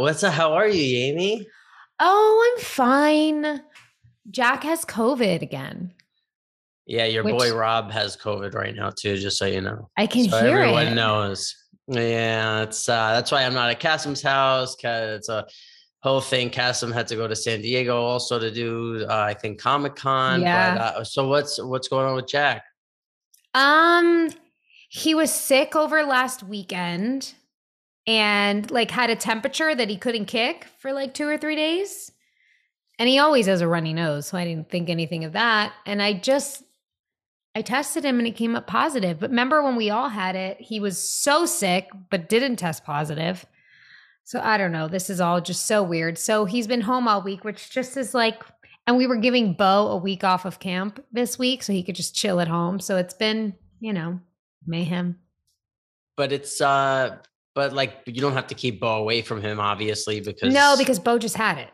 What's up? How are you, Amy? Oh, I'm fine. Jack has COVID again. Yeah, your Which- boy Rob has COVID right now too. Just so you know, I can so hear everyone it. knows. Yeah, it's uh, that's why I'm not at Kassem's house. It's a whole thing. Kasim had to go to San Diego also to do, uh, I think, Comic Con. Yeah. But, uh, so what's what's going on with Jack? Um, he was sick over last weekend and like had a temperature that he couldn't kick for like two or three days. And he always has a runny nose, so I didn't think anything of that. And I just I tested him and it came up positive. But remember when we all had it, he was so sick but didn't test positive. So I don't know. This is all just so weird. So he's been home all week, which just is like and we were giving Beau a week off of camp this week so he could just chill at home. So it's been, you know, mayhem. But it's uh, but like you don't have to keep Beau away from him, obviously, because No, because Beau just had it.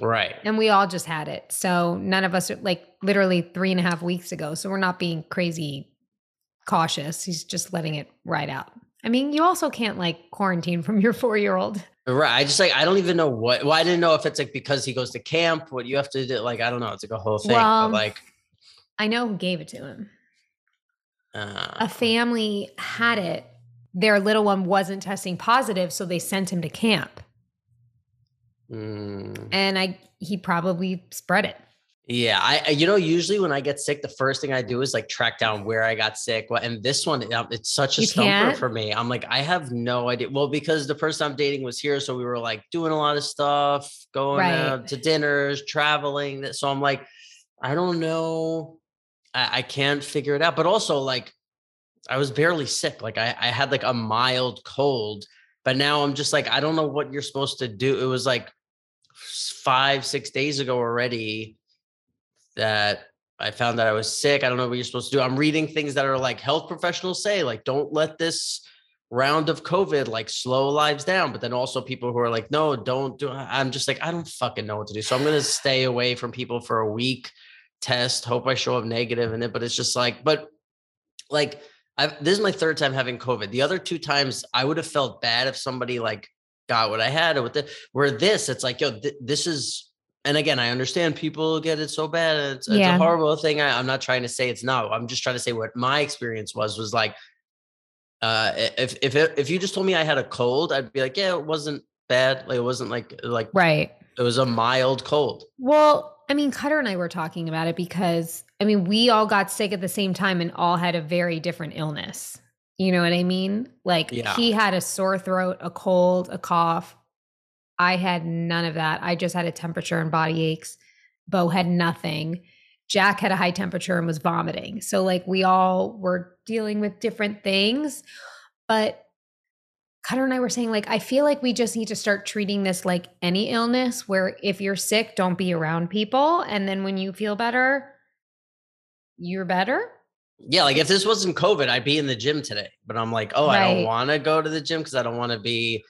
right. And we all just had it. So none of us are like literally three and a half weeks ago. So we're not being crazy cautious. He's just letting it ride out. I mean, you also can't like quarantine from your four year old. Right. I just like I don't even know what. Well, I didn't know if it's like because he goes to camp. What you have to do? Like I don't know. It's like a whole thing. Well, but like I know who gave it to him. uh, A family had it. Their little one wasn't testing positive, so they sent him to camp. mm, And I he probably spread it. yeah. I you know usually when I get sick, the first thing I do is like track down where I got sick. Well, and this one, um, it's such a You stumper can't? for me. I'm like I have no idea. Well, because the person I'm dating was here, so we were like doing a lot of stuff, going Right. out to dinners, traveling. that- So I'm like, I don't know. I, I can't figure it out. But also like. I was barely sick. Like I, I had like a mild cold, but now I'm just like, I don't know what you're supposed to do. It was like five, six days ago already that I found that I was sick. I don't know what you're supposed to do. I'm reading things that are like health professionals say, like, don't let this round of COVID like slow lives down. But then also people who are like, no, don't do I'm just like, I don't fucking know what to do. So I'm gonna stay away from people for a week, test, hope I show up negative in it. But it's just like, but like I've this is my third time having COVID. The other two times I would have felt bad if somebody like got what I had or with the where this, it's like, yo, th- this is and again, I understand people get it so bad. It's, it's a horrible thing. I, I'm not trying to say it's not. I'm just trying to say what my experience was was like. Uh, if if it, if you just told me I had a cold, I'd be like, yeah, it wasn't bad. Like it wasn't like like Right. it was a mild cold. Well, I mean, Cutter and I were talking about it because I mean, we all got sick at the same time and all had a very different illness. You know what I mean? Like Yeah. he had a sore throat, a cold, a cough. I had none of that. I just had a temperature and body aches. Beau had nothing. Jack had a high temperature and was vomiting. So like we all were dealing with different things, but Cutter and I were saying, like, I feel like we just need to start treating this like any illness where if you're sick, don't be around people. And then when you feel better, you're better. Yeah, like if this wasn't COVID, I'd be in the gym today. But I'm like, oh, I don't want to go to the gym because I don't want to be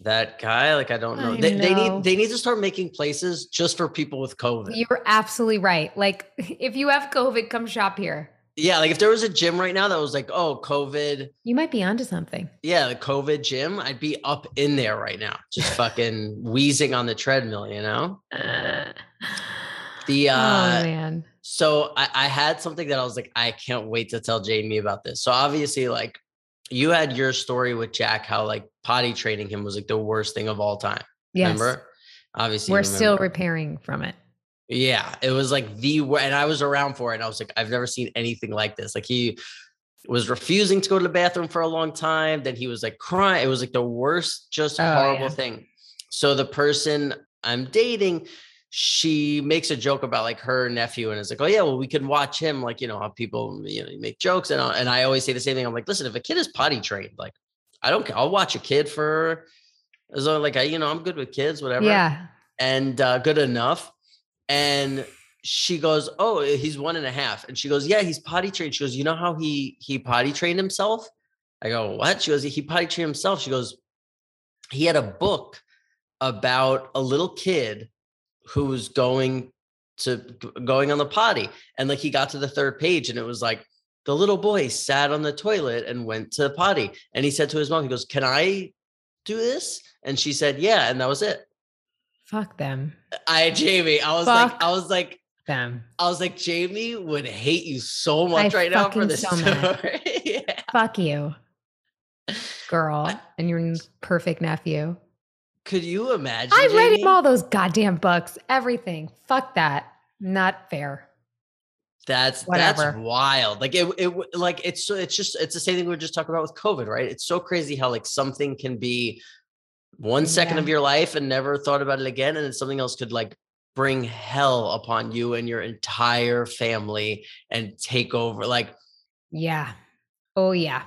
that guy. Like I don't know. I They, they need they need to start making places just for people with COVID. You're absolutely right. Like, if you have COVID, come shop here. Yeah, like if there was a gym right now that was like, oh, COVID, You might be onto something. yeah, the COVID gym, I'd be up in there right now, just fucking wheezing on the treadmill, you know? The oh, uh man. so I, I had something that I was like, I can't wait to tell Jamie about this. So obviously, like you had your story with Jack, how like potty training him was like the worst thing of all time. Yes. Remember? Obviously, We're still repairing from it. Yeah, it was like the and I was around for it. And I was like, I've never seen anything like this. Like he was refusing to go to the bathroom for a long time. Then he was like crying. It was like the worst, just Oh, horrible yeah. thing. So the person I'm dating, she makes a joke about like her nephew and it's like, oh yeah, well we can watch him. Like you know how people you know make jokes and I- and I always say the same thing. I'm like, listen, if a kid is potty trained, like I don't care. I'll watch a kid for as long like I you know I'm good with kids, whatever Yeah. and uh, good enough. And she goes, "Oh, he's one and a half." And she goes, "Yeah, he's potty trained." She goes, "You know how he he potty trained himself?" I go, "What?" She goes, "He potty trained himself." She goes, "He had a book about a little kid who was going to going on the potty, and like he got to the third page, and it was like." The little boy sat on the toilet and went to the potty. And he said to his mom, he goes, Can I do this? And she said, Yeah. And that was it. Fuck them. I Jamie, I was Fuck like, I was like, Them. I was like, Jamie would hate you so much I right now for this so story. yeah. Fuck you, girl, and your perfect nephew. Could you imagine? I read him all those goddamn books, everything. Fuck that. Not fair. That's Whatever. that's wild. Like it, it like it's it's just it's the same thing we were just talking about with COVID, right? It's so crazy how like something can be one second Yeah. of your life and never thought about it again, and then something else could like bring hell upon you and your entire family and take over. Like, Yeah. Oh yeah.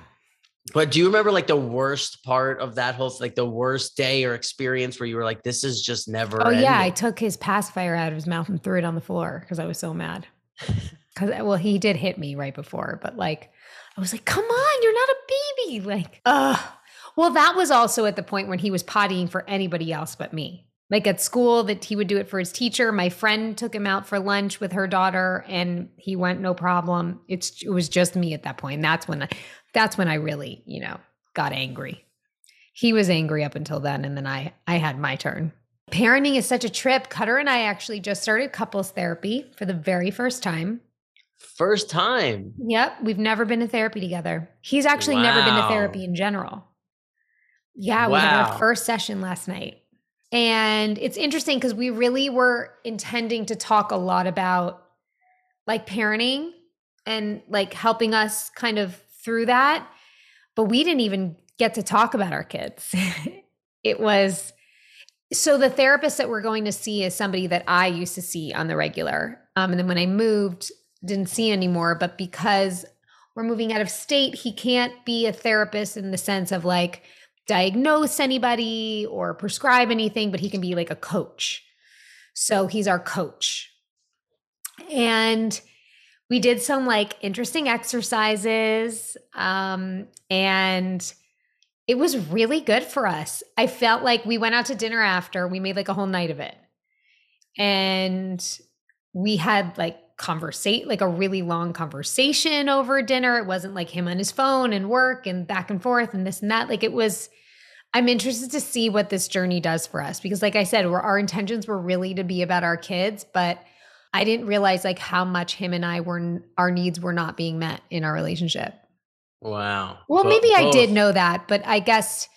but do you remember like the worst part of that whole like the worst day or experience where you were like, this is just never. Oh yeah. I took his pacifier out of his mouth and threw it on the floor because I was so mad. Because uh, well, he did hit me right before, but like I was like, "Come on, you're not a baby!" Like, ugh. Well, that was also at the point when he was pottying for anybody else but me. Like at school, that he would do it for his teacher. My friend took him out for lunch with her daughter, and he went no problem. It's it was just me at that point. And that's when I, that's when I really, you know, got angry. He was angry up until then, and then I I had my turn. Parenting is such a trip. Cutter and I actually just started couples therapy for the very first time. First time. Yep, we've never been to therapy together. He's actually never been to therapy in general. Yeah, we had our first session last night. And it's interesting because we really were intending to talk a lot about like parenting and like helping us kind of through that. But we didn't even get to talk about our kids. it was so the therapist that we're going to see is somebody that I used to see on the regular. Um, and then when I moved, didn't see anymore. But because we're moving out of state, he can't be a therapist in the sense of like diagnose anybody or prescribe anything, but he can be like a coach. So he's our coach. And we did some like interesting exercises. Um, and it was really good for us. I felt like we went out to dinner after, we made like a whole night of it. And we had like conversate like a really long conversation over dinner. It wasn't like him on his phone and work and back and forth and this and that. Like it was I'm interested to see what this journey does for us because like I said, we're, our intentions were really to be about our kids, but I didn't realize like how much him and I were our needs were not being met in our relationship. Wow. Well, maybe I did know that, but I guess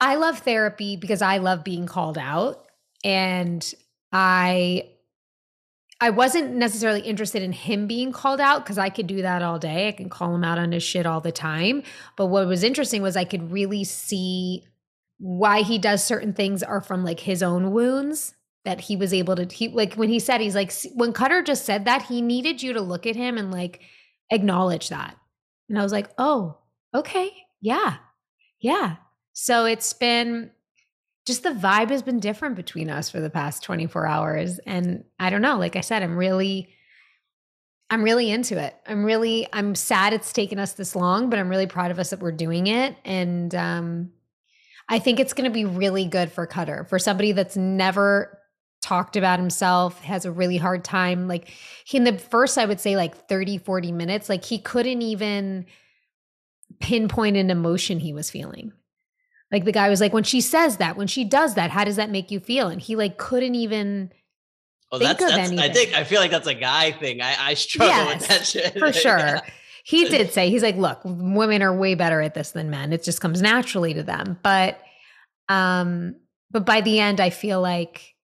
I love therapy because I love being called out and I I wasn't necessarily interested in him being called out because I could do that all day. I can call him out on his shit all the time. But what was interesting was I could really see why he does certain things are from like his own wounds that he was able to he like when he said he's like when Cutter just said that he needed you to look at him and like acknowledge that. And I was like, "Oh, okay. Yeah. Yeah." So it's been just the vibe has been different between us for the past 24 hours and I don't know, like I said, I'm really I'm really into it. I'm really I'm sad it's taken us this long, but I'm really proud of us that we're doing it and um I think it's going to be really good for Cutter, for somebody that's never talked about himself, has a really hard time. Like he, in the first, I would say like 30, 40 minutes, like he couldn't even pinpoint an emotion he was feeling. Like the guy was like, when she says that, when she does that, how does that make you feel? And he like couldn't even Oh, think that's, of that's I think I feel like that's a guy thing. I, I struggle with that shit. for sure. Yeah. He did say he's like, look, women are way better at this than men. It just comes naturally to them. But um, but by the end, I feel like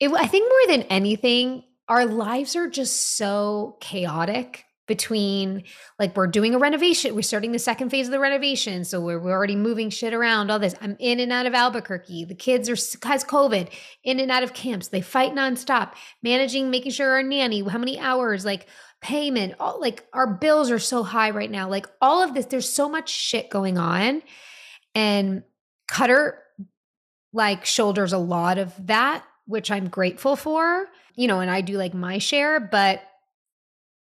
it. I think more than anything, our lives are just so chaotic. Between like we're doing a renovation, we're starting the second phase of the renovation, so we're, we're already moving shit around. All this, I'm in and out of Albuquerque. The kids are has COVID, in and out of camps. They fight nonstop, managing, making sure our nanny, how many hours, like payment, all like our bills are so high right now. Like all of this, there's so much shit going on. And Cutter like shoulders a lot of that, which I'm grateful for, you know, and I do like my share, but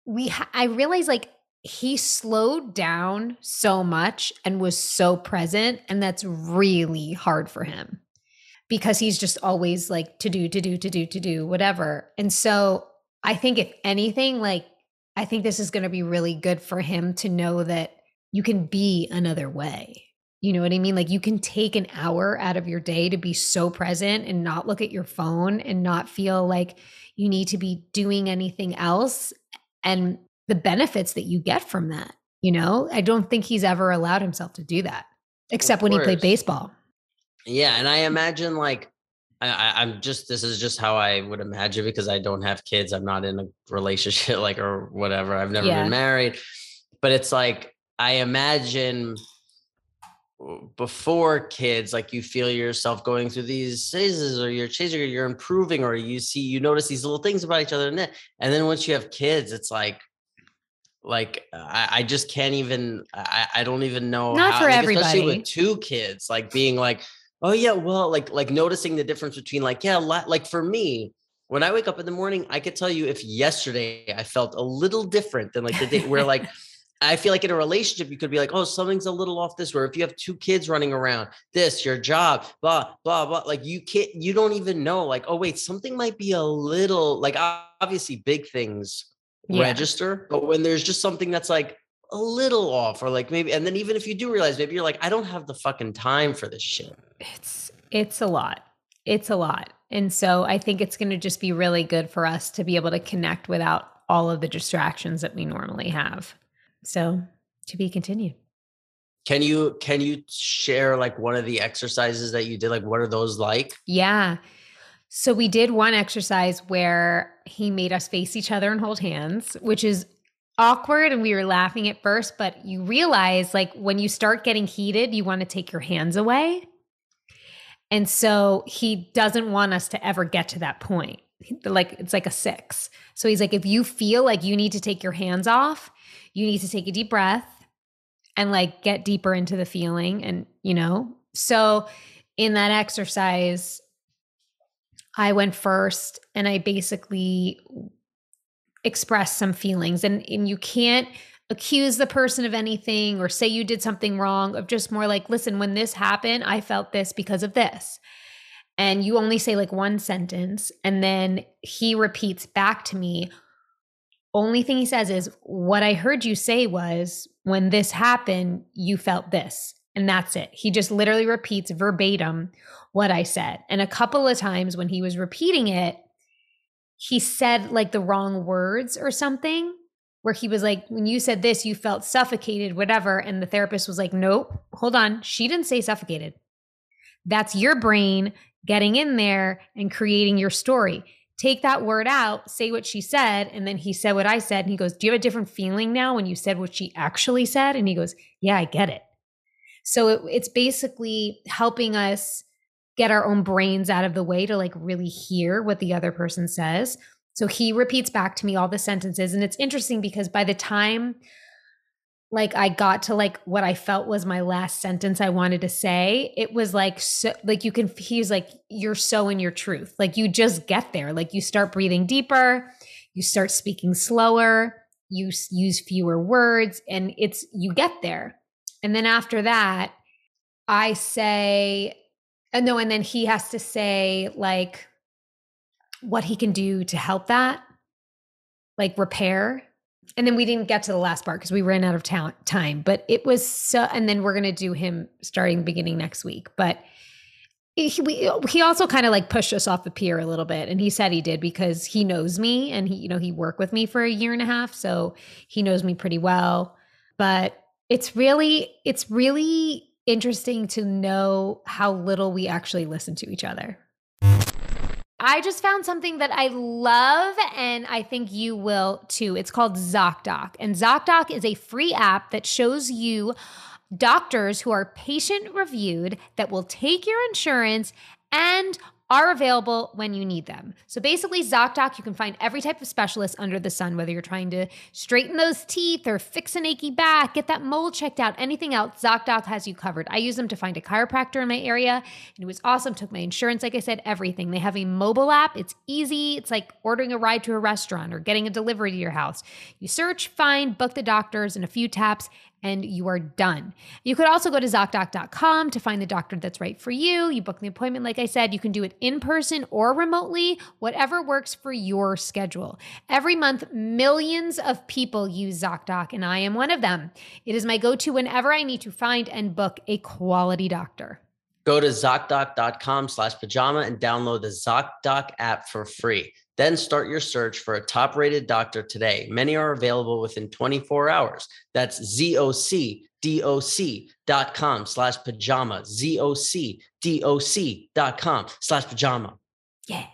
we, ha- I realize like he slowed down so much and was so present. And that's really hard for him because he's just always like to do, to do, to do, to do, whatever. And so I think if anything, like, I think this is going to be really good for him to know that you can be another way. You know what I mean? Like you can take an hour out of your day to be so present and not look at your phone and not feel like you need to be doing anything else and the benefits that you get from that. You know, I don't think he's ever allowed himself to do that except when he played baseball. Yeah. And I imagine like, I, I'm just this is just how I would imagine because I don't have kids. I'm not in a relationship like or whatever. I've never yeah. been married. But it's like I imagine before kids like you feel yourself going through these phases or you're changing or you're improving or you see you notice these little things about each other and then and then once you have kids it's like like I, I just can't even I, I don't even know not how, for like, everybody especially with two kids like being like oh yeah well like like noticing the difference between like yeah like for me when I wake up in the morning I could tell you if yesterday I felt a little different than like the day where like I feel like in a relationship, you could be like, oh, something's a little off this, where if you have two kids running around, this, your job, blah, blah, blah. Like you can't, you don't even know, like, oh, wait, something might be a little like obviously big things yeah. register, but when there's just something that's like a little off, or like maybe, and then even if you do realize, maybe you're like, I don't have the fucking time for this shit. It's it's a lot. It's a lot. And so I think it's going to just be really good for us to be able to connect without all of the distractions that we normally have. So to be continued. Can you can you share like one of the exercises that you did? Like what are those like? Yeah. So we did one exercise where he made us face each other and hold hands, which is awkward and we were laughing at first, but you realize like when you start getting heated, you want to take your hands away. And so he doesn't want us to ever get to that point. Like it's like a 6. So he's like if you feel like you need to take your hands off, you need to take a deep breath and like get deeper into the feeling and you know? So in that exercise i went first and i basically expressed some feelings. And and you can't accuse the person of anything or say you did something wrong of just more like listen when this happened i felt this because of this. And you only say like one sentence and then he repeats back to me only thing he says is, What I heard you say was, when this happened, you felt this. And that's it. He just literally repeats verbatim what I said. And a couple of times when he was repeating it, he said like the wrong words or something, where he was like, When you said this, you felt suffocated, whatever. And the therapist was like, Nope, hold on. She didn't say suffocated. That's your brain getting in there and creating your story take that word out, say what she said. And then he said what I said. And he goes, Do you have a different feeling now when you said what she actually said? And he goes, Yeah, I get it. So it, it's basically helping us get our own brains out of the way to like really hear what the other person says. So he repeats back to me all the sentences. And it's interesting because by the time like I got to like what I felt was my last sentence I wanted to say, it was like so like you can he's like you're so in your truth. Like you just get there. Like you start breathing deeper, you start speaking slower, you use fewer words and it's you get there. And then after that, I say and uh, no and then he has to say like what he can do to help that like repair and then we didn't get to the last part because we ran out of ta- time but it was so and then we're going to do him starting beginning next week but he, we, he also kind of like pushed us off the pier a little bit and he said he did because he knows me and he you know he worked with me for a year and a half so he knows me pretty well. But it's really it's really interesting to know how little we actually listen to each other I just found something that I love and I think you will too. It's called ZocDoc. And ZocDoc is a free app that shows you doctors who are patient reviewed that will take your insurance and are available when you need them. So basically, ZocDoc, you can find every type of specialist under the sun, whether you're trying to straighten those teeth or fix an achy back, get that mole checked out, anything else, ZocDoc has you covered. I use them to find a chiropractor in my area, and it was awesome. Took my insurance, like I said, everything. They have a mobile app. It's easy. It's like ordering a ride to a restaurant or getting a delivery to your house. You search, find, book the doctors in a few taps and you are done. You could also go to ZocDoc.com to find the doctor that's right for you. You book the appointment, like I said, you can do it in person or remotely, whatever works for your schedule. Every month, millions of people use ZocDoc, and I am one of them. It is my go to whenever I need to find and book a quality doctor. Go to ZocDoc.com slash pajama and download the ZocDoc app for free. Then start your search for a top rated doctor today. Many are available within 24 hours. That's ZocDoc.com slash pajama. ZocDoc.com slash pajama. Yeah.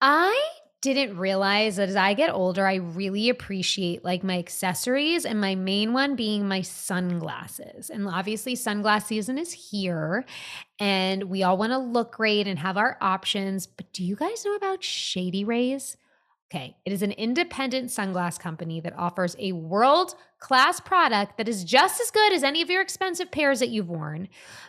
I didn't realize that as I get older, I really appreciate like my accessories and my main one being my sunglasses. And obviously, sunglass season is here and we all want to look great and have our options. But do you guys know about Shady Rays? Okay, it is an independent sunglass company that offers a world class product that is just as good as any of your expensive pairs that you've worn.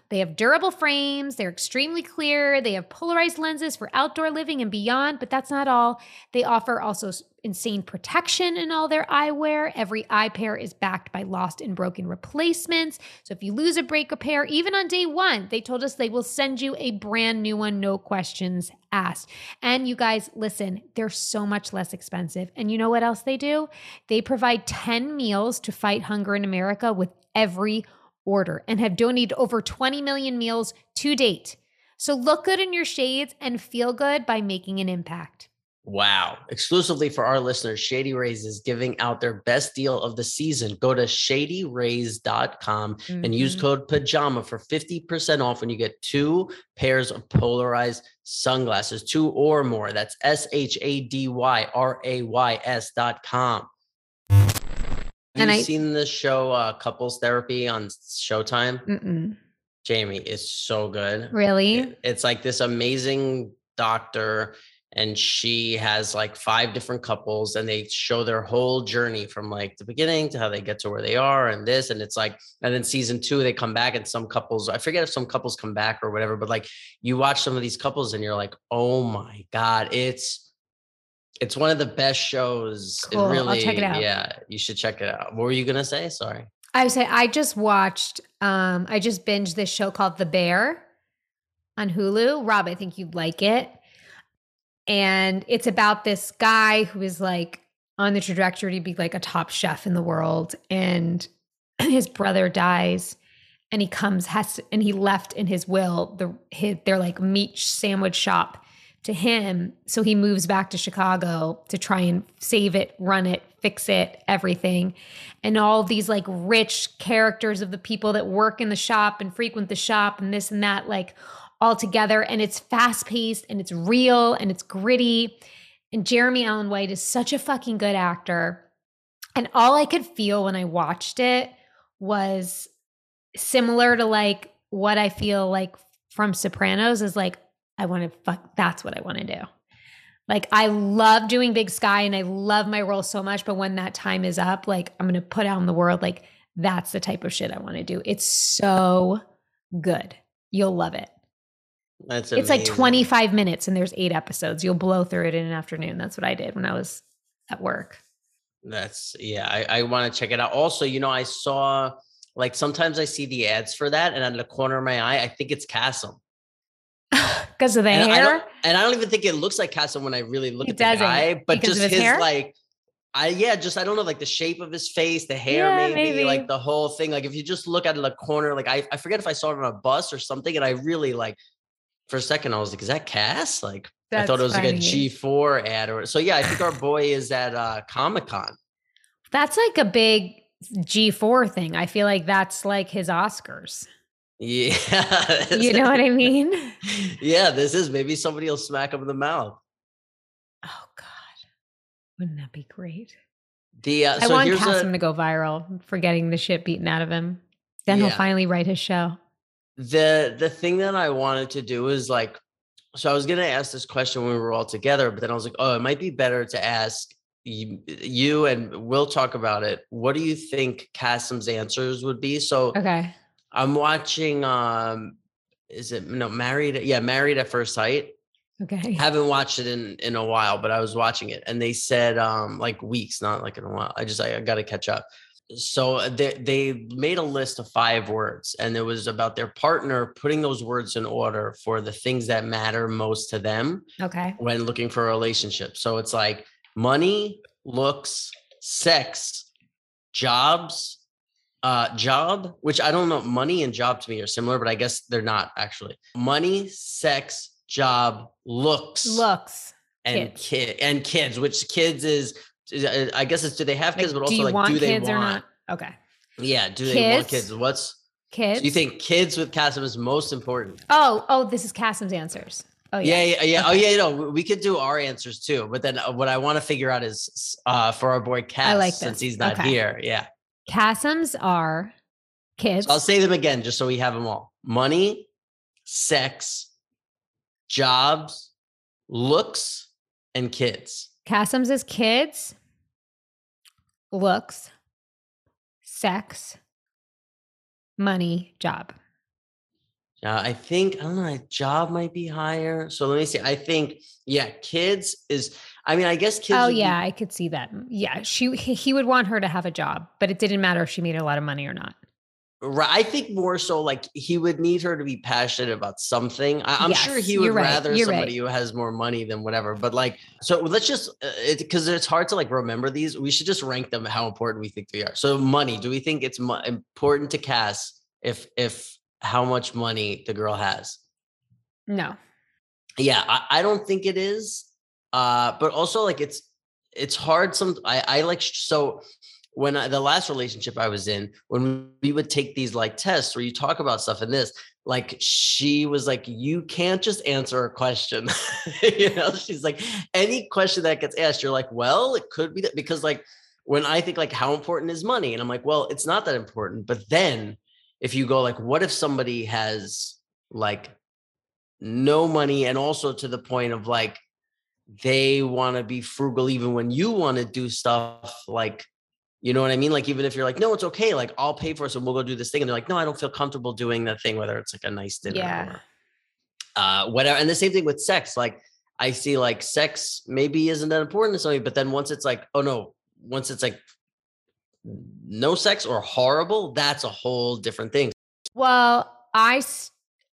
They have durable frames, they're extremely clear, they have polarized lenses for outdoor living and beyond, but that's not all. They offer also insane protection in all their eyewear. Every eye pair is backed by lost and broken replacements. So if you lose a break a pair, even on day one, they told us they will send you a brand new one, no questions asked. And you guys, listen, they're so much less expensive. And you know what else they do? They provide 10 meals to fight hunger in America with every order and have donated over 20 million meals to date. So look good in your shades and feel good by making an impact. Wow. Exclusively for our listeners, Shady Rays is giving out their best deal of the season. Go to shadyrays.com mm-hmm. and use mm-hmm. code PAJAMA for 50% off when you get two pairs of polarized sunglasses, two or more. That's S H A D Y R A Y S.com. Have and you I, seen the show uh, Couples Therapy on Showtime? Mm-mm. Jamie is so good. Really? It, it's like this amazing doctor, and she has like five different couples, and they show their whole journey from like the beginning to how they get to where they are, and this, and it's like, and then season two they come back, and some couples, I forget if some couples come back or whatever, but like you watch some of these couples, and you're like, oh my god, it's it's one of the best shows. Cool. Really, I'll check it out. Yeah, you should check it out. What were you gonna say? Sorry. I say I just watched. Um, I just binged this show called The Bear on Hulu. Rob, I think you'd like it. And it's about this guy who is like on the trajectory to be like a top chef in the world, and his brother dies and he comes has to, and he left in his will the his, their like meat sandwich shop to him. So he moves back to Chicago to try and save it, run it, fix it, everything. And all these like rich characters of the people that work in the shop and frequent the shop and this and that, like all together. And it's fast paced and it's real and it's gritty. And Jeremy Allen White is such a fucking good actor. And all I could feel when I watched it was similar to like what I feel like from Sopranos is like, I want to fuck, that's what I want to do. Like I love doing Big Sky and I love my role so much, but when that time is up, like I'm going to put out in the world, like that's the type of shit I want to do. It's so good. You'll love it. That's amazing. It's like 25 minutes and there's eight episodes. You'll blow through it in an afternoon. That's what I did when I was at work. That's yeah, I, I want to check it out. Also, you know, I saw like sometimes I see the ads for that, and on the corner of my eye, I think it's Kassem because of the and hair. I and I don't even think it looks like Kassem when I really look it at the guy, but just his, his like. I yeah, just I don't know, like the shape of his face, the hair, yeah, maybe, maybe, like the whole thing. Like if you just look at the corner, like I, I forget if I saw it on a bus or something, and I really like for a second I was like, is that Cass? Like That's I thought it was funny. like a G4 ad or so yeah, I think our boy is at uh Comic Con. That's like a big G4 thing. I feel like that's like his Oscars. Yeah. you know what I mean? yeah, this is maybe somebody will smack him in the mouth. Oh God. Wouldn't that be great? The uh, I so want Kassem a, to go viral for getting the shit beaten out of him. Then yeah. he'll finally write his show. The the thing that I wanted to do is like so I was gonna ask this question when we were all together, but then I was like, oh, it might be better to ask you, you and we'll talk about it. What do you think Kassem's answers would be? So okay I'm watching um is it no married yeah married at first sight okay haven't watched it in in a while but i was watching it and they said um like weeks not like in a while i just i, I got to catch up so they they made a list of five words, and it was about their partner putting those words in order for the things that matter most to them Okay. when looking for a relationship. So it's like money, looks, sex, jobs, uh, job, which I don't know. Money and job to me are similar, but I guess they're not actually. Money, sex, job, looks, Looks. and kids. kid and kids. Which kids is? uh, I guess it's do they have Like, kids, but also you like do they kids want? Okay. Yeah, do they want Kids? kids? What's Kids. do you think kids with Kassem is most important? Oh, oh, this is Kassem's answers. Oh yeah, yeah. yeah, yeah. Oh, yeah. You know, we could do our answers too. But then uh, what I want to figure out is uh, for our boy Cass, like since he's not Okay. here. Yeah. Kassem's are kids. So I'll say them again just so we have them all money, sex, jobs, looks, and kids. Kassem's is kids, looks, sex, money, job. Uh, I think, I don't know, a job might be higher. So let me see. I think, yeah, kids is, I mean, I guess kids. oh would be- yeah, I could see that. Yeah, she he would want her to have a job, but it didn't matter if she made a lot of money or not. Right. I think more so like he would need her to be passionate about something. I, I'm sure he would right, rather somebody right. who has more money than whatever. But like, so let's just, uh, it because it's hard to like remember these. We should just rank them how important we think they are. So money, do we think it's mo- important to Cass if, if how much money the girl has? No. Yeah, I, I don't think it is. Uh, but also like it's it's hard. Some I I like so when I, the last relationship I was in, when we would take these like tests where you talk about stuff in this, like she was like, you can't just answer a question. you know, she's like, any question that gets asked, you're like, well, it could be that because like when I think like how important is money, and I'm like, well, it's not that important. But then if you go like, what if somebody has like no money and also to the point of like they want to be frugal even when you want to do stuff like you know what I mean? Like even if you're like, no, it's okay, like I'll pay for it, and we'll go do this thing. And they're like, no, I don't feel comfortable doing that thing, whether it's like a nice dinner Yeah. or uh whatever. And the same thing with sex. Like I see like sex maybe isn't that important to somebody, but then once it's like, oh no, once it's like no sex or horrible, that's a whole different thing. Well, I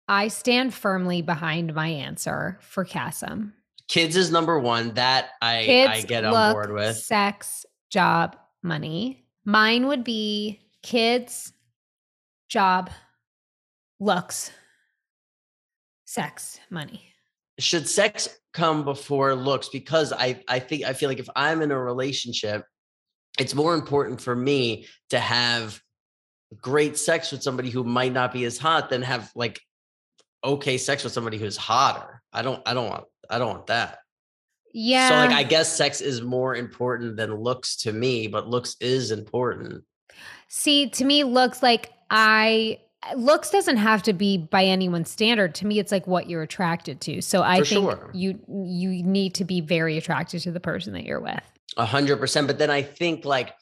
I stand firmly behind my answer for Kassem. Kids is number one. That I Kids, I get on board with. sex, job, money. Mine would be kids, job, looks, sex, money. should sex come before looks because i i think i feel like if i'm in a relationship it's more important for me to have great sex with somebody who might not be as hot than have like okay sex with somebody who's hotter i don't i don't want i don't want that Yeah. so like i guess sex is more important than looks to me but looks is important See, to me, looks like I uh, looks doesn't have to be by anyone's standard. To me, it's like what you're attracted to. So I For think sure. you you need to be very attracted to the person that you're with. A hundred percent. But then I think like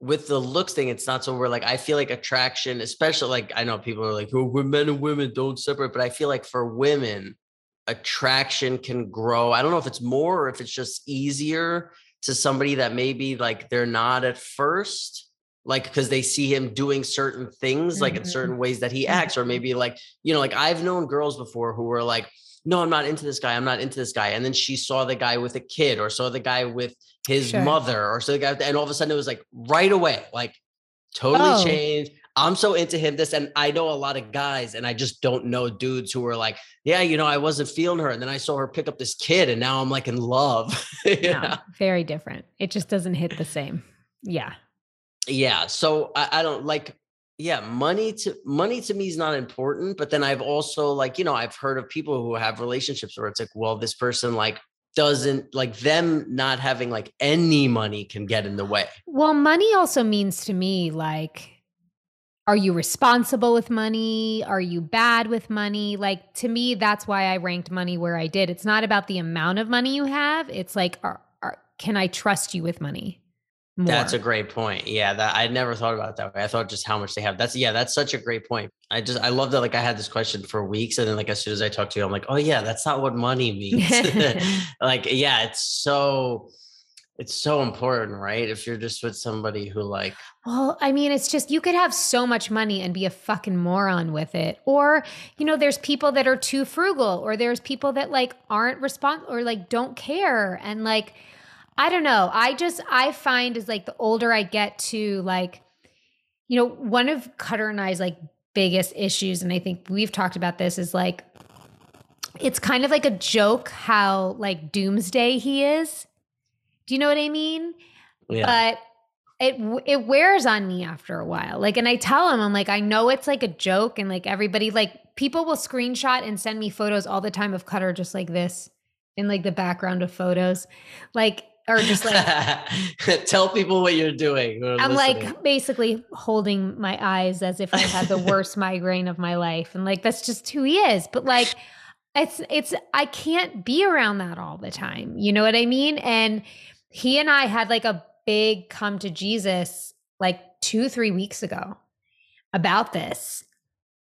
with the looks thing, it's not so we're like I feel like attraction, especially like I know people are like, oh, men and women don't separate, but I feel like for women, attraction can grow. I don't know if it's more or if it's just easier to somebody that maybe like they're not at first. Like because they see him doing certain things, like in Mhm. certain ways that he acts, or maybe like, you know, like I've known girls before who were like, no, I'm not into this guy. I'm not into this guy. And then she saw the guy with a kid or saw the guy with his Sure. mother or so the guy, and all of a sudden it was like right away, like totally Oh. changed. I'm so into him. This, and I know a lot of guys, and I just don't know dudes who are like, yeah, you know, I wasn't feeling her. And then I saw her pick up this kid, and now I'm like in love. yeah. No, very different. It just doesn't hit the same. Yeah. Yeah. So I, I don't like, yeah, money to money to me is not important. But then I've also like, you know, I've heard of people who have relationships where it's like, well, this person like doesn't like them not having like any money can get in the way. Well, money also means to me like are you responsible with money? Are you bad with money? Like to me that's why I ranked money where I did. It's not about the amount of money you have. It's like are, are, can I trust you with money? More. That's a great point. Yeah, that I never thought about it that way. I thought just how much they have. That's yeah, that's such a great point. I just I love that like I had this question for weeks and then like as soon as I talk to you, I'm like, oh yeah, that's not what money means. like, yeah, it's so it's so important, right? If you're just with somebody who like Well, I mean, it's just you could have so much money and be a fucking moron with it. Or, you know, there's people that are too frugal, or there's people that like aren't respond or like don't care. And like, I don't know. I just I find is like the older I get to like, you know, one of Cutter and I's like biggest issues, and I think we've talked about this, is like it's kind of like a joke how like doomsday he is. Do you know what I mean? yeah. But it it wears on me after a while. Like, and I tell him, I'm like, I know it's like a joke, and like everybody, like people will screenshot and send me photos all the time of Cutter just like this in like the background of photos, like or just like tell people what you're doing. I'm listening. like basically holding my eyes as if I had the worst migraine of my life. And like that's just who he is. But like it's it's I can't be around that all the time. You know what I mean? And he and I had like a big come to Jesus like 2 3 weeks ago about this.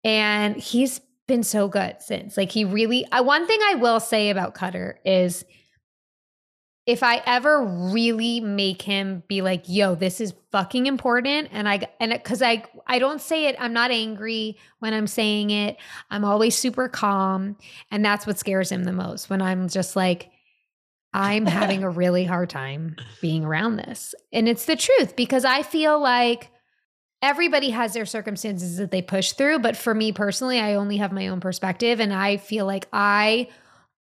And he's been so good since. Like he really I one thing I will say about Cutter is if I ever really make him be like, "Yo, this is fucking important," and I and because I I don't say it, I'm not angry when I'm saying it. I'm always super calm, and that's what scares him the most. When I'm just like, I'm having a really hard time being around this, and it's the truth because I feel like everybody has their circumstances that they push through, but for me personally, I only have my own perspective, and I feel like I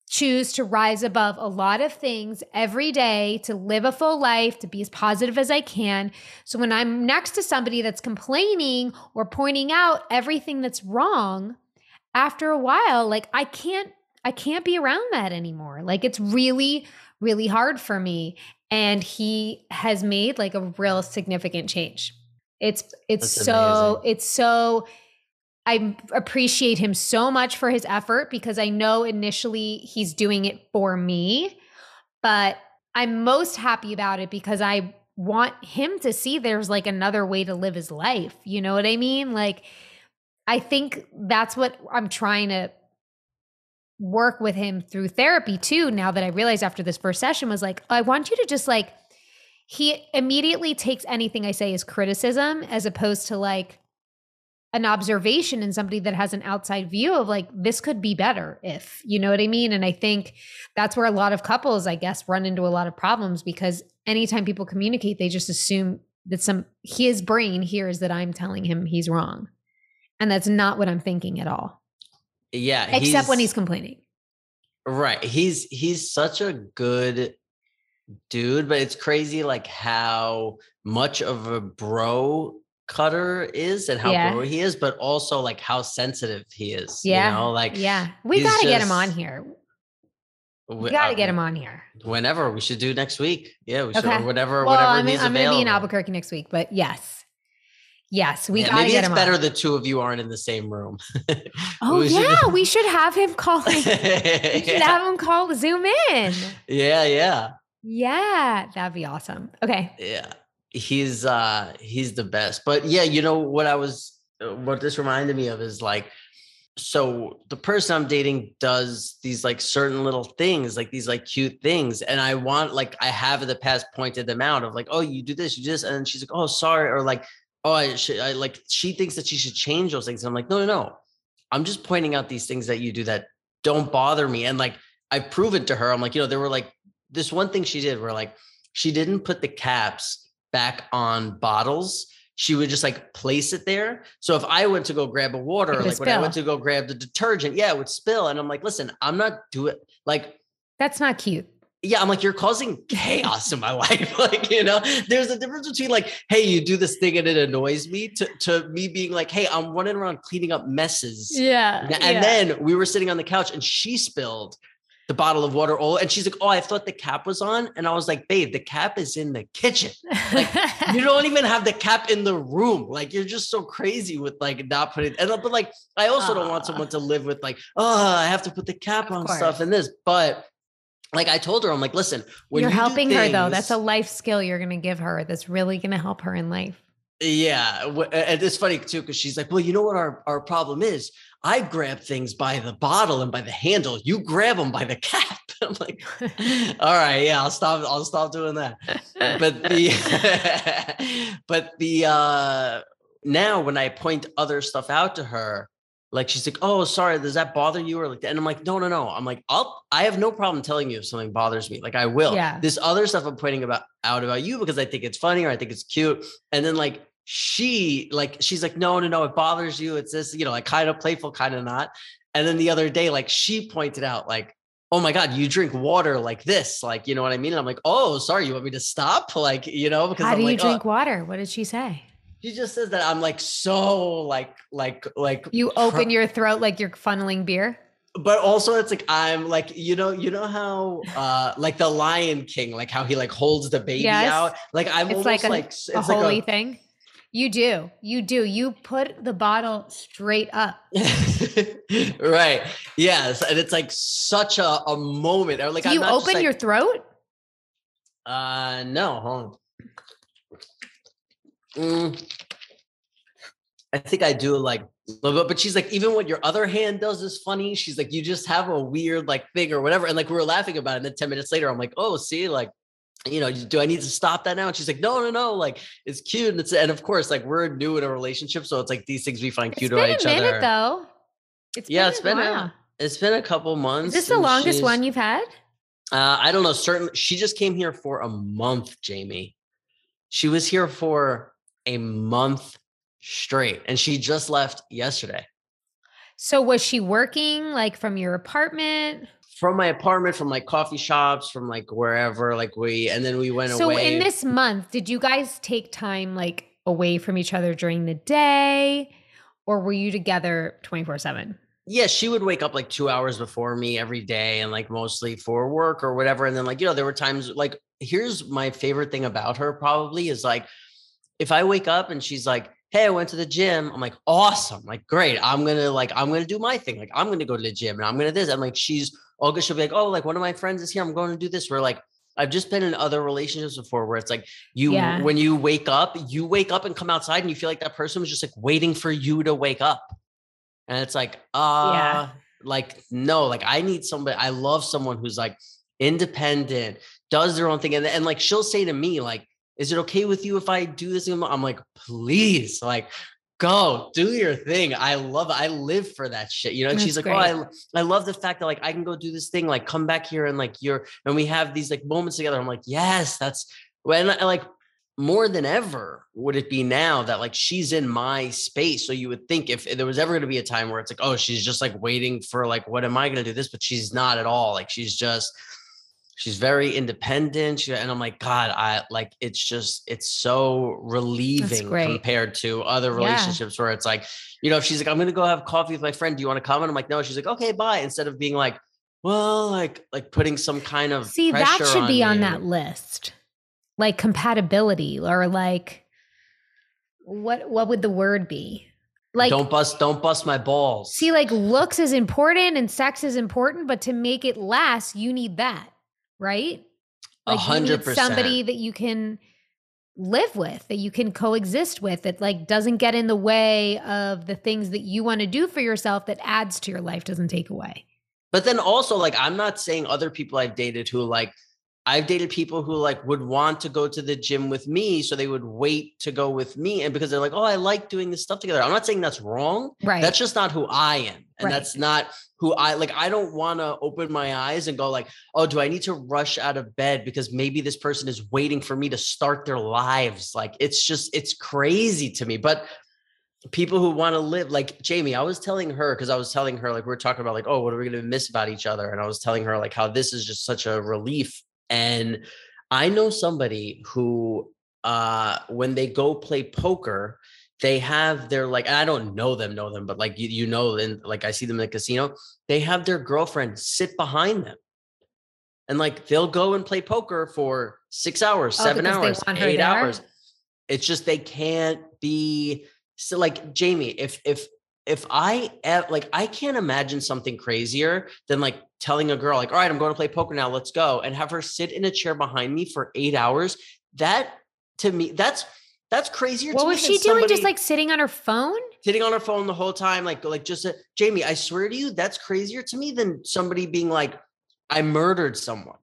choose to rise above a lot of things every day to live a full life, to be as positive as I can. So when I'm next to somebody that's complaining or pointing out everything that's wrong, after a while, like I can't I can't be around that anymore. Like it's really really hard for me and he has made like a real significant change. It's it's That's so amazing. it's so I appreciate him so much for his effort because I know initially he's doing it for me, but I'm most happy about it because I want him to see there's like another way to live his life. You know what I mean? Like, I think that's what I'm trying to work with him through therapy too. Now that I realized after this first session was like, I want you to just like, he immediately takes anything I say as criticism as opposed to like, an observation in somebody that has an outside view of like this could be better if you know what i mean? And i think that's where a lot of couples i guess run into a lot of problems because anytime people communicate they just assume that some his brain hears that i'm telling him he's wrong. And that's not what i'm thinking at all. Yeah, except when he's complaining. Right. He's he's such a good dude, but it's crazy like how much of a bro cutter is and how Yeah. he is, but also like how sensitive he is. Yeah, You know, like yeah we got to get him on here we got to uh, get him on here Whenever we should do next week. Yeah, we should Okay. or whatever, well whatever i'm, I'm gonna be in albuquerque next week but yes yes we Yeah, got to maybe it's better on the two of you aren't in the same room. oh We should- yeah we should have him call We should yeah, have him call Zoom in. Yeah, yeah. Yeah, that'd be awesome. Okay. yeah he's uh he's the best. But yeah you know what i was uh, what this reminded me of is like so the person i'm dating does these like certain little things like these like cute things and i want like i have in the past pointed them out of like oh you do this you do this and she's like oh sorry or like oh i should i like she thinks that she should change those things and i'm like no no no. I'm just pointing out these things that you do that don't bother me and like i've proven to her. I'm like you know there were like this one thing she did where like she didn't put the caps back on bottles. She would just like place it there. So if I went to go grab a water, It or would like when I went to go grab the detergent, yeah, it would spill. And I'm like, listen, I'm not doing like, That's not cute. yeah, I'm like, you're causing chaos in my life. like, you know, there's a difference between like, hey, you do this thing and it annoys me to, to me being like, hey, I'm running around cleaning up messes. Yeah. And then we were sitting on the couch and she spilled the bottle of water all and she's like, Oh, I thought the cap was on. And I was like, babe, the cap is in the kitchen. like, You don't even have the cap in the room. Like you're just so crazy with like not putting and but like I also don't want someone ah. to live with like, oh, I have to put the cap Of on course. stuff and this. But like I told her, I'm like, listen, when you're you helping her though. That's a life skill you're going to give her that's really going to help her in life. Yeah, and it's funny too because she's like, "Well, you know what our our problem is? I grab things by the bottle and by the handle. You grab them by the cap." I'm like, all right, yeah, I'll stop. I'll stop doing that. But the, but the uh now when I point other stuff out to her, like she's like, oh, sorry, does that bother you? Or like, and I'm like, no, no, no. I'm like, I'll, I have no problem telling you if something bothers me. Like I will. Yeah. This other stuff I'm pointing about out about you because I think it's funny or I think it's cute. And then like she, like, she's like, no, no, no, it bothers you. It's this, you know, like kind of playful, kind of not. And then the other day, like she pointed out, like, oh my God, you drink water like this. Like, you know what I mean? And I'm like, oh, sorry, you want me to stop? Like, you know, because How I'm do you oh. drink oh. water? What did she say? She just says that I'm like so like like like You open your throat like you're funneling beer. but also it's like I'm like you know you know how uh like the Lion King like how he like holds the baby Yes. out like I'm It's almost like like, a- s- A it's holy like thing. You do. You do. You put the bottle straight up. right yes and it's like such a, a moment or like do I'm you open like, your throat? uh no hold on Mm. I think I do like a little bit, but she's like, even what your other hand does is funny. She's like, you just have a weird like thing or whatever. And like we were laughing about it. And then 10 minutes later, I'm like, oh, see, like, you know, do I need to stop that now? And she's like, no, no, no, like it's cute. And it's and of course, like we're new in a relationship. So it's like these things we find It's cute been about a each minute other. though. It's Yeah, been it's a been a- It's been a couple months. Is this the longest one you've had? Uh, I don't know. Certain she just came here for a month, Jamie. She was here for a month straight, and she just left yesterday. So was she working like from your apartment? From my apartment, from like coffee shops, from like wherever, like we, and then we went So away. So in this month, did you guys take time like away from each other during the day? Or were you together 24 7? yeah, she would wake up like two hours before me every day and like mostly for work or whatever. And then like, you know, there were times like, here's my favorite thing about her probably is like, if I wake up and she's like, Hey, I went to the gym. I'm like, awesome. Like, great. I'm going to like, I'm to do my thing. Like, I'm going to go to the gym and I'm going to this. I'm like, she's all good. She'll be like, Oh, like one of my friends is here. I'm going to do this. We're like, I've just been in other relationships before where it's like you, Yeah. when you wake up, you wake up and come outside and you feel like that person was just like waiting for you to wake up. And it's like, uh, like, no, like I need somebody, I love someone who's like independent, does their own thing. And, and like she'll say to me, like, is it okay with you if I do this? I'm like, please, like, go do your thing. I love it. I live for that shit. You know, and she's like, That's oh, I, I love the fact that like I can go do this thing, like come back here and like you're, and we have these like moments together. I'm like, yes, that's when I like more than ever would it be now that like she's in my space. So you would think if there was ever going to be a time where it's like, oh, she's just like waiting for like, what am I going to do this? But she's not at all. Like she's just, she's very independent. She, and I'm like, God, I like, it's just, it's so relieving compared to other Yeah. relationships where it's like, you know, if she's like, I'm going to go have coffee with my friend. Do you want to come? And I'm like, no, she's like, okay, bye. Instead of being like, well, like, like putting some kind of See, that should be on me. that list. Like compatibility or like what what would the word be? Like don't bust, don't bust my balls. see like looks is important and sex is important, but to make it last, you need that, right? A Like you hundred need percent. somebody that you can live with, that you can coexist with, that like doesn't get in the way of the things that you want to do for yourself that adds to your life, doesn't take away. But then also, like, I'm not saying other people I've dated who like I've dated people who like would want to go to the gym with me, so they would wait to go with me, and because they're like, oh, I like doing this stuff together. I'm not saying that's wrong. Right. That's just not who I am, and Right. that's not who I like. I don't want to open my eyes and go like, oh, do I need to rush out of bed because maybe this person is waiting for me to start their lives? Like, it's just it's crazy to me, but people who want to live like Jamie, I was telling her because I was telling her like we're talking about like, oh, what are we gonna miss about each other? And I was telling her like how this is just such a relief. And I know somebody who uh when they go play poker, they have their like, I don't know them, know them, but like you, you know, and like I see them in the casino, they have their girlfriend sit behind them. And like they'll go and play poker for six hours, Oh, seven hours, eight hours. It's just they can't be so like Jamie, if if if I like I can't imagine something crazier than like telling a girl like, all right, I'm going to play poker now, let's go, and have her sit in a chair behind me for eight hours. That to me, that's that's crazier. What to me was she doing? Just like sitting on her phone? sitting on her phone the whole time, like like just a, Jamie. I swear to you, that's crazier to me than somebody being like I murdered someone.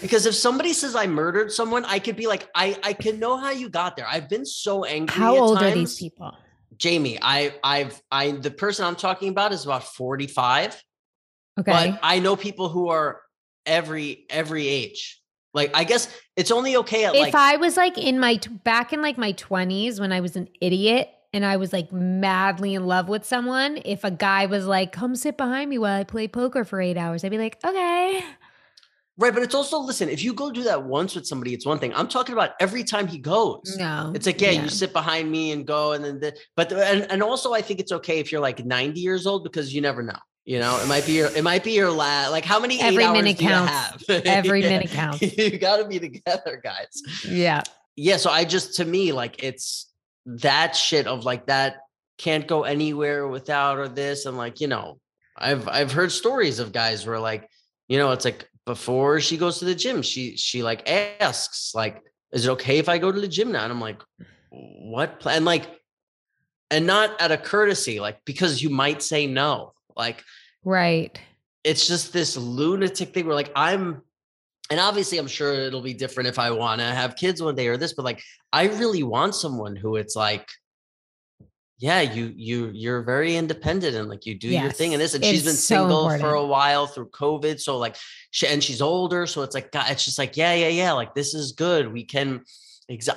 Because if somebody says I murdered someone, I could be like, I I can know how you got there. I've been so angry. How at old are these people? Jamie, I I've I the person I'm talking about is about 45. Okay. But I know people who are every every age. Like I guess it's only okay at if like I was like in my back in like my 20s when I was an idiot and I was like madly in love with someone, if a guy was like, "Come sit behind me while I play poker for 8 hours." I'd be like, "Okay." Right, but it's also listen, if you go do that once with somebody, it's one thing. I'm talking about every time he goes. No. It's like, yeah, you sit behind me and go, and then, the, but the, and, and also I think it's okay if you're like 90 years old because you never know. You know, it might be your, it might be your last. Like, how many Every minute do you counts. have? Every Yeah. minute counts. you got to be together, guys. Yeah. Yeah. So I just, to me, like, it's that shit of like that can't go anywhere without or this, and like, you know, I've I've heard stories of guys where like, you know, it's like before she goes to the gym, she she like asks like, is it okay if I go to the gym now? And I'm like, what? plan? Like, and not out of courtesy, like because you might say no. Like Right. it's just this lunatic thing where like I'm and obviously I'm sure it'll be different if I want to have kids one day or this, but like I really want someone who it's like, yeah, you you you're very independent and like you do your thing and this. And she's it's been so single for a while through COVID. So like she and she's older. So it's like God, it's just like, yeah, yeah, yeah. Like this is good. We can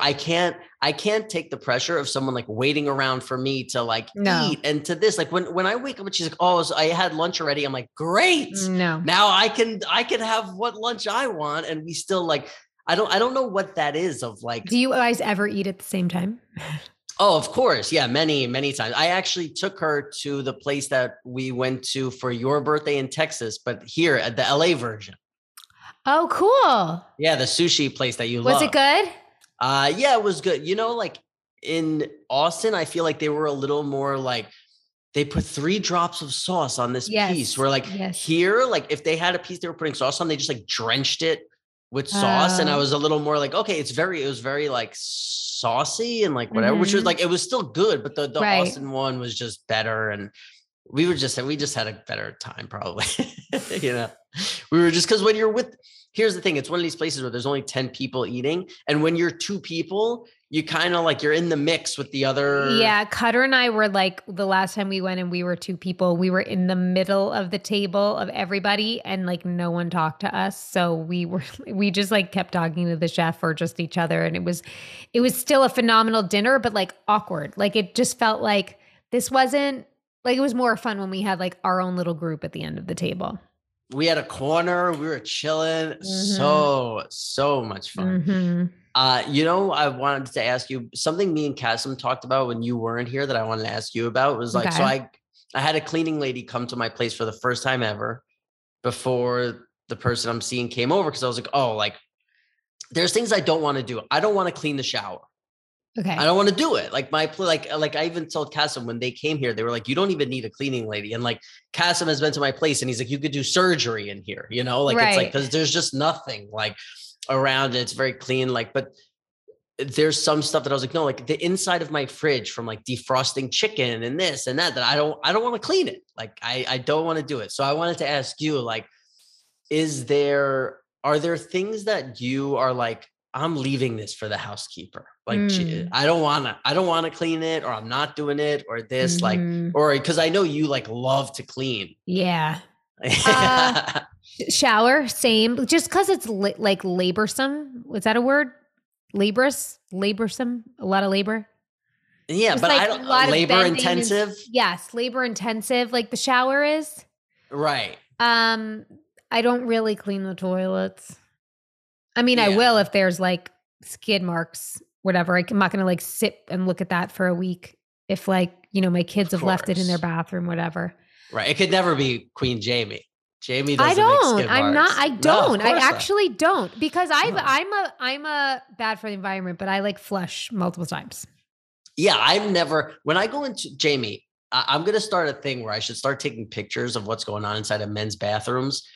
I can't I can't take the pressure of someone like waiting around for me to like No. eat and to this. Like when when I wake up and she's like, oh, so I had lunch already. I'm like, great No. now i can i can have what lunch i want and we still like i don't i don't know what that is of like Do you guys ever eat at the same time? oh of course yeah many many times i actually took her to the place that we went to for your birthday in texas but here at the la version Oh, cool. yeah the sushi place that you Was love it good? uh yeah it was good you know like in austin i feel like they were a little more like they put three drops of sauce on this piece Yes, where like yes. here like if they had a piece they were putting sauce on they just like drenched it with sauce and i Oh. was a little more like okay it's very it was very like saucy and like whatever which was Mhm. like it was still good but the, the Right. austin one was just better and we were just we just had a better time probably you know we were just because when you're with here's the thing it's one of these places where there's only 10 people eating and when you're two people you kind of like you're in the mix with the other Yeah, Cutter and I were like the last time we went and we were two people, we were in the middle of the table of everybody and like no one talked to us. So we were we just like kept talking to the chef or just each other and it was it was still a phenomenal dinner but like awkward. Like it just felt like this wasn't like it was more fun when we had like our own little group at the end of the table. we had a corner we were chilling Mhm. so so much fun Mhm. Uh, you know, I wanted to ask you something me and Kassem talked about when you weren't here that I wanted to ask you about was like, so I I had a cleaning lady come to my place for the first time ever before the person I'm seeing came over because I was like, oh, like there's things I don't want to do. I don't want to clean the shower. Okay. I don't want to do it. Like my like like I even told Kassem when they came here, they were like, you don't even need a cleaning lady. And like Kassem has been to my place and he's like, you could do surgery in here, you know, like it's like because there's just nothing like around it. It's very clean. Like, but there's some stuff that I was like, no, like the inside of my fridge from like defrosting chicken and this and that, that I don't I don't want to clean it. Like I I don't want to do it. So I wanted to ask you, like, is there are there things that you are like i'm leaving this for the housekeeper like she- Mm. i don't want to i don't want to clean it or i'm not doing it or this like Mhm. or because i know you like love to clean yeah. Uh, Shower, same. Just because it's li- like laborsome. Was that a word? Laborious, laborsome, a lot of labor. yeah Just but i don't a lot of labor bending and- intensive Yes, labor intensive, like the shower is. right Um, I don't really clean the toilets. I mean, I will if there's like skid marks, whatever. I'm not gonna like sit and look at that for a week. If like you know my kids Of have left it in their bathroom, whatever. right it could never be queen jamie jamie I don't. I'm not. I don't. I course not. actually don't because I've. No. I'm a. I'm a bad for the environment, but I like flush multiple times. Yeah, I've never. When I go into Jamie, I, I'm gonna start a thing where I should start taking pictures of what's going on inside of men's bathrooms.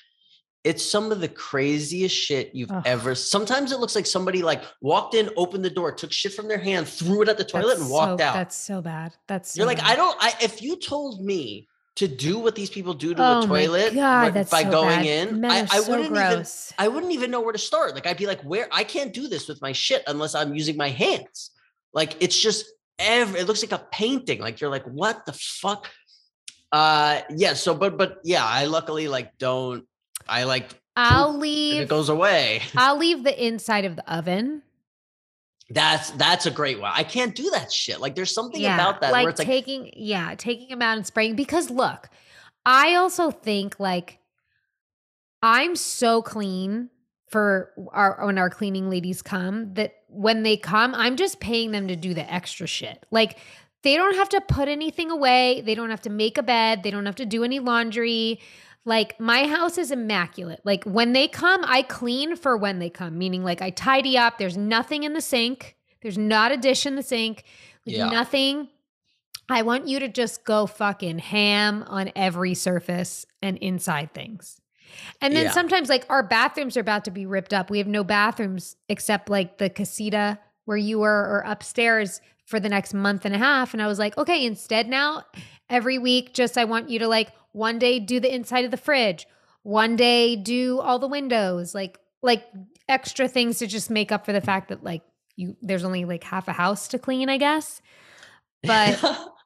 It's some of the craziest shit you've Ugh. ever. Sometimes it looks like somebody like walked in, opened the door, took shit from their hand, threw it at the toilet, That's and walked so, out. That's so bad. That's so You're like. I don't. I if you told me to do what these people do to Oh a toilet God, that's by so going bad. in. I, I so wouldn't even. I wouldn't even know where to start. Like I'd be like, where I can't do this with my shit unless I'm using my hands. Like it's just every it looks like a painting. Like you're like, what the fuck? Uh yeah, so but but yeah, I luckily like don't I like I'll leave it goes away. I'll leave the inside of the oven. That's that's a great one. I can't do that shit. Like there's something yeah, about that like where it's like taking yeah, taking them out and spraying. Because look, I also think like I'm so clean for our when our cleaning ladies come that when they come, I'm just paying them to do the extra shit. Like they don't have to put anything away. They don't have to make a bed. They don't have to do any laundry. Like my house is immaculate. Like when they come, I clean for when they come, meaning like I tidy up. There's nothing in the sink. There's not a dish in the sink. Like Yeah. nothing. I want you to just go fucking ham on every surface and inside things. And then Yeah. sometimes like our bathrooms are about to be ripped up. We have no bathrooms except like the casita where you were or upstairs for the next month and a half. And I was like, okay, instead now every week, just I want you to like one day do the inside of the fridge, one day do all the windows, like like extra things to just make up for the fact that like you there's only like half a house to clean, I guess. But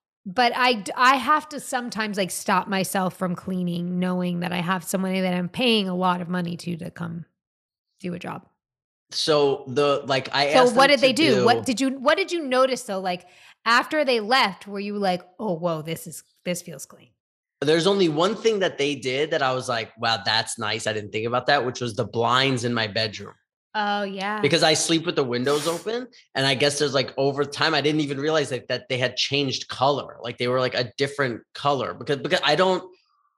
but I I have to sometimes like stop myself from cleaning knowing that I have somebody that I'm paying a lot of money to to come do a job. so the like I So what did they to do? What did you what did you notice though like after they left were you like, "Oh, whoa, this is this feels clean." There's only one thing that they did that I was like, wow, that's nice. I didn't think about that, which was the blinds in my bedroom Oh, yeah. because I sleep with the windows open. And I guess there's like over time, I didn't even realize that, that they had changed color. Like they were like a different color because, because I don't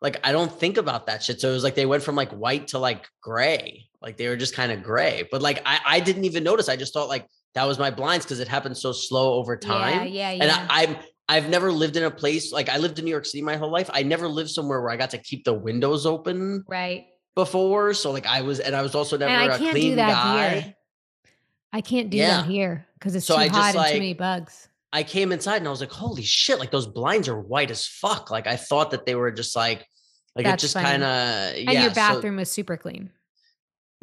like, I don't think about that shit. So it was like they went from like white to like gray. Like they were just kind of gray. But like I, I didn't even notice. I just thought like that was my blinds because it happened so slow over time. Yeah, yeah, yeah. And I, I'm I've never lived in a place like I lived in New York City my whole life. I never lived somewhere where I got to keep the windows open right. before. So like I was, and I was also never And I a can't clean do that guy. here. I can't do Yeah. that here because it's So too I hot just, and like- too many bugs. I came inside and I was like, holy shit! Like those blinds are white as fuck. Like I thought that they were just like, like That's it just kind of Yeah, And your so- bathroom was super clean.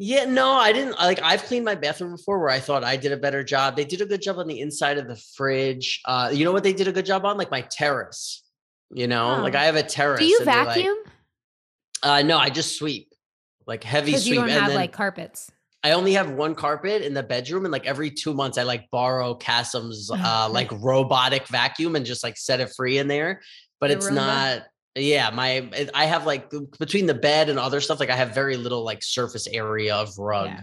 Yeah, no, I didn't like. I've cleaned my bathroom before where I thought I did a better job. They did a good job on the inside of the fridge. Uh, you know what they did a good job on? Like my terrace. You know, like Oh. I have a terrace. Do you they're like- vacuum? Uh, no, I just sweep, like heavy sweep. you don't and have then like carpets. I only have one carpet in the bedroom, and like every two months, I like borrow Kassem's uh, like robotic vacuum and just like set it free in there. But The it's Roomba? not. Yeah, my eh, I have like between the bed and other stuff, like I have very little like surface area of rug. Yeah.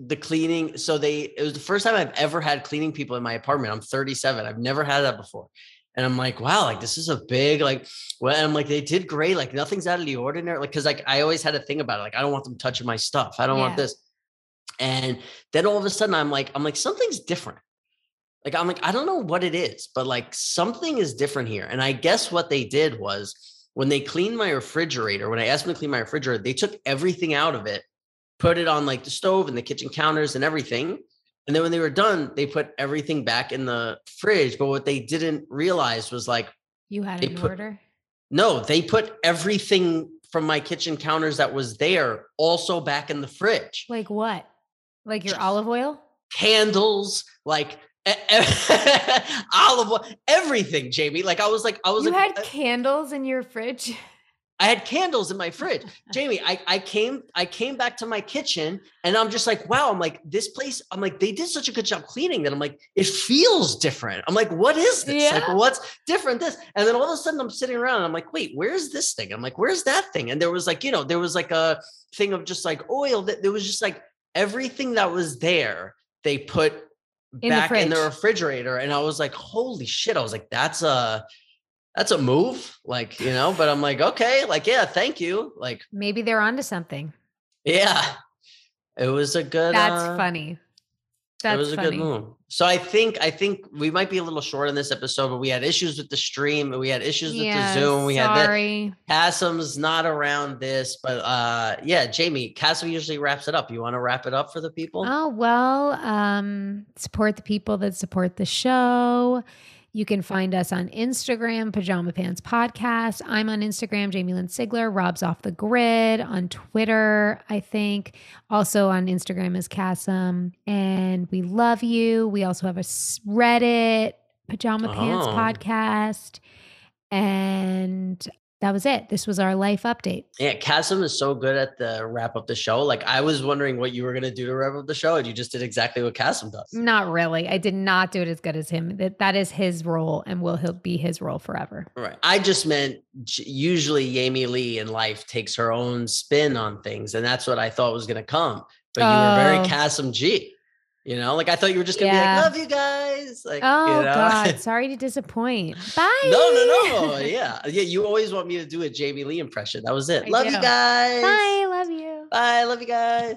The cleaning, so they it was the first time I've ever had cleaning people in my apartment. I'm 37. I've never had that before. And I'm like, wow, like this is a big, like, well, and I'm like, they did great. Like nothing's out of the ordinary. Like, cause like I always had a thing about it. Like, I don't want them touching my stuff. I don't want this. And then all of a sudden I'm like, I'm like, something's different. Like, I'm like, I don't know what it is, but like something is different here. And I guess what they did was when they cleaned my refrigerator, when I asked them to clean my refrigerator, they took everything out of it, put it on like the stove and the kitchen counters and everything. And then when they were done, they put everything back in the fridge. But what they didn't realize was like, You had it put- order. no, they put everything from my kitchen counters that was there also back in the fridge. Like what? Like your olive oil? Candles, like olive oil, everything, Jamie. Like I was like, I was You like, had uh, candles in your fridge? I had candles in my fridge. Jamie, I, I came, I came back to my kitchen and I'm just like, wow, I'm like, this place, I'm like, they did such a good job cleaning that I'm like, it feels different. I'm like, what is this? Like, what's different this? And then all of a sudden I'm sitting around and I'm like, wait, where's this thing? I'm like, where's that thing? And there was like, you know, there was like a thing of just like oil that there was just like everything that was there, they put In the back in the refrigerator. And I was like, holy shit. I was like, that's a, that's a move, like, you know, but I'm like, okay, like, yeah, thank you. Like, Maybe they're onto something. yeah, it was a good. That's uh, funny. That's it was a funny. good move. So I think I think we might be a little short on this episode, but we had issues with the stream, we had issues with Yeah, the Zoom. We had that. sorry. Kassem's not around this, but uh, yeah, Jamie, Kassem usually wraps it up. You want to wrap it up for the people? Oh, well, um, support the people that support the show. You can find us on Instagram, Pajama Pants Podcast. I'm on Instagram, Jamie Lynn Sigler. Rob's off the grid on Twitter, I think. Also on Instagram is Kassem. And we love you. We also have a Reddit, Pajama Pants Oh. Podcast. And that was it. This was our life update. Yeah, Kassem is so good at the wrap up the show. Like I was wondering what you were gonna do to wrap up the show, and you just did exactly what Kassem does. Not really. I did not do it as good as him. That that is his role and will he'll be his role forever. Right. I just meant usually Yami Lee in life takes her own spin on things, and that's what I thought was gonna come. But you were Oh. very Kassem G. You know, like I thought you were just gonna Yeah. be like, "Love you guys." Like, Oh you know? God, sorry to disappoint. Bye. no, no, no. Yeah, yeah. You always want me to do a Jamie Lee impression. That was it. I love you guys. Bye. Love you. Bye. Love you guys.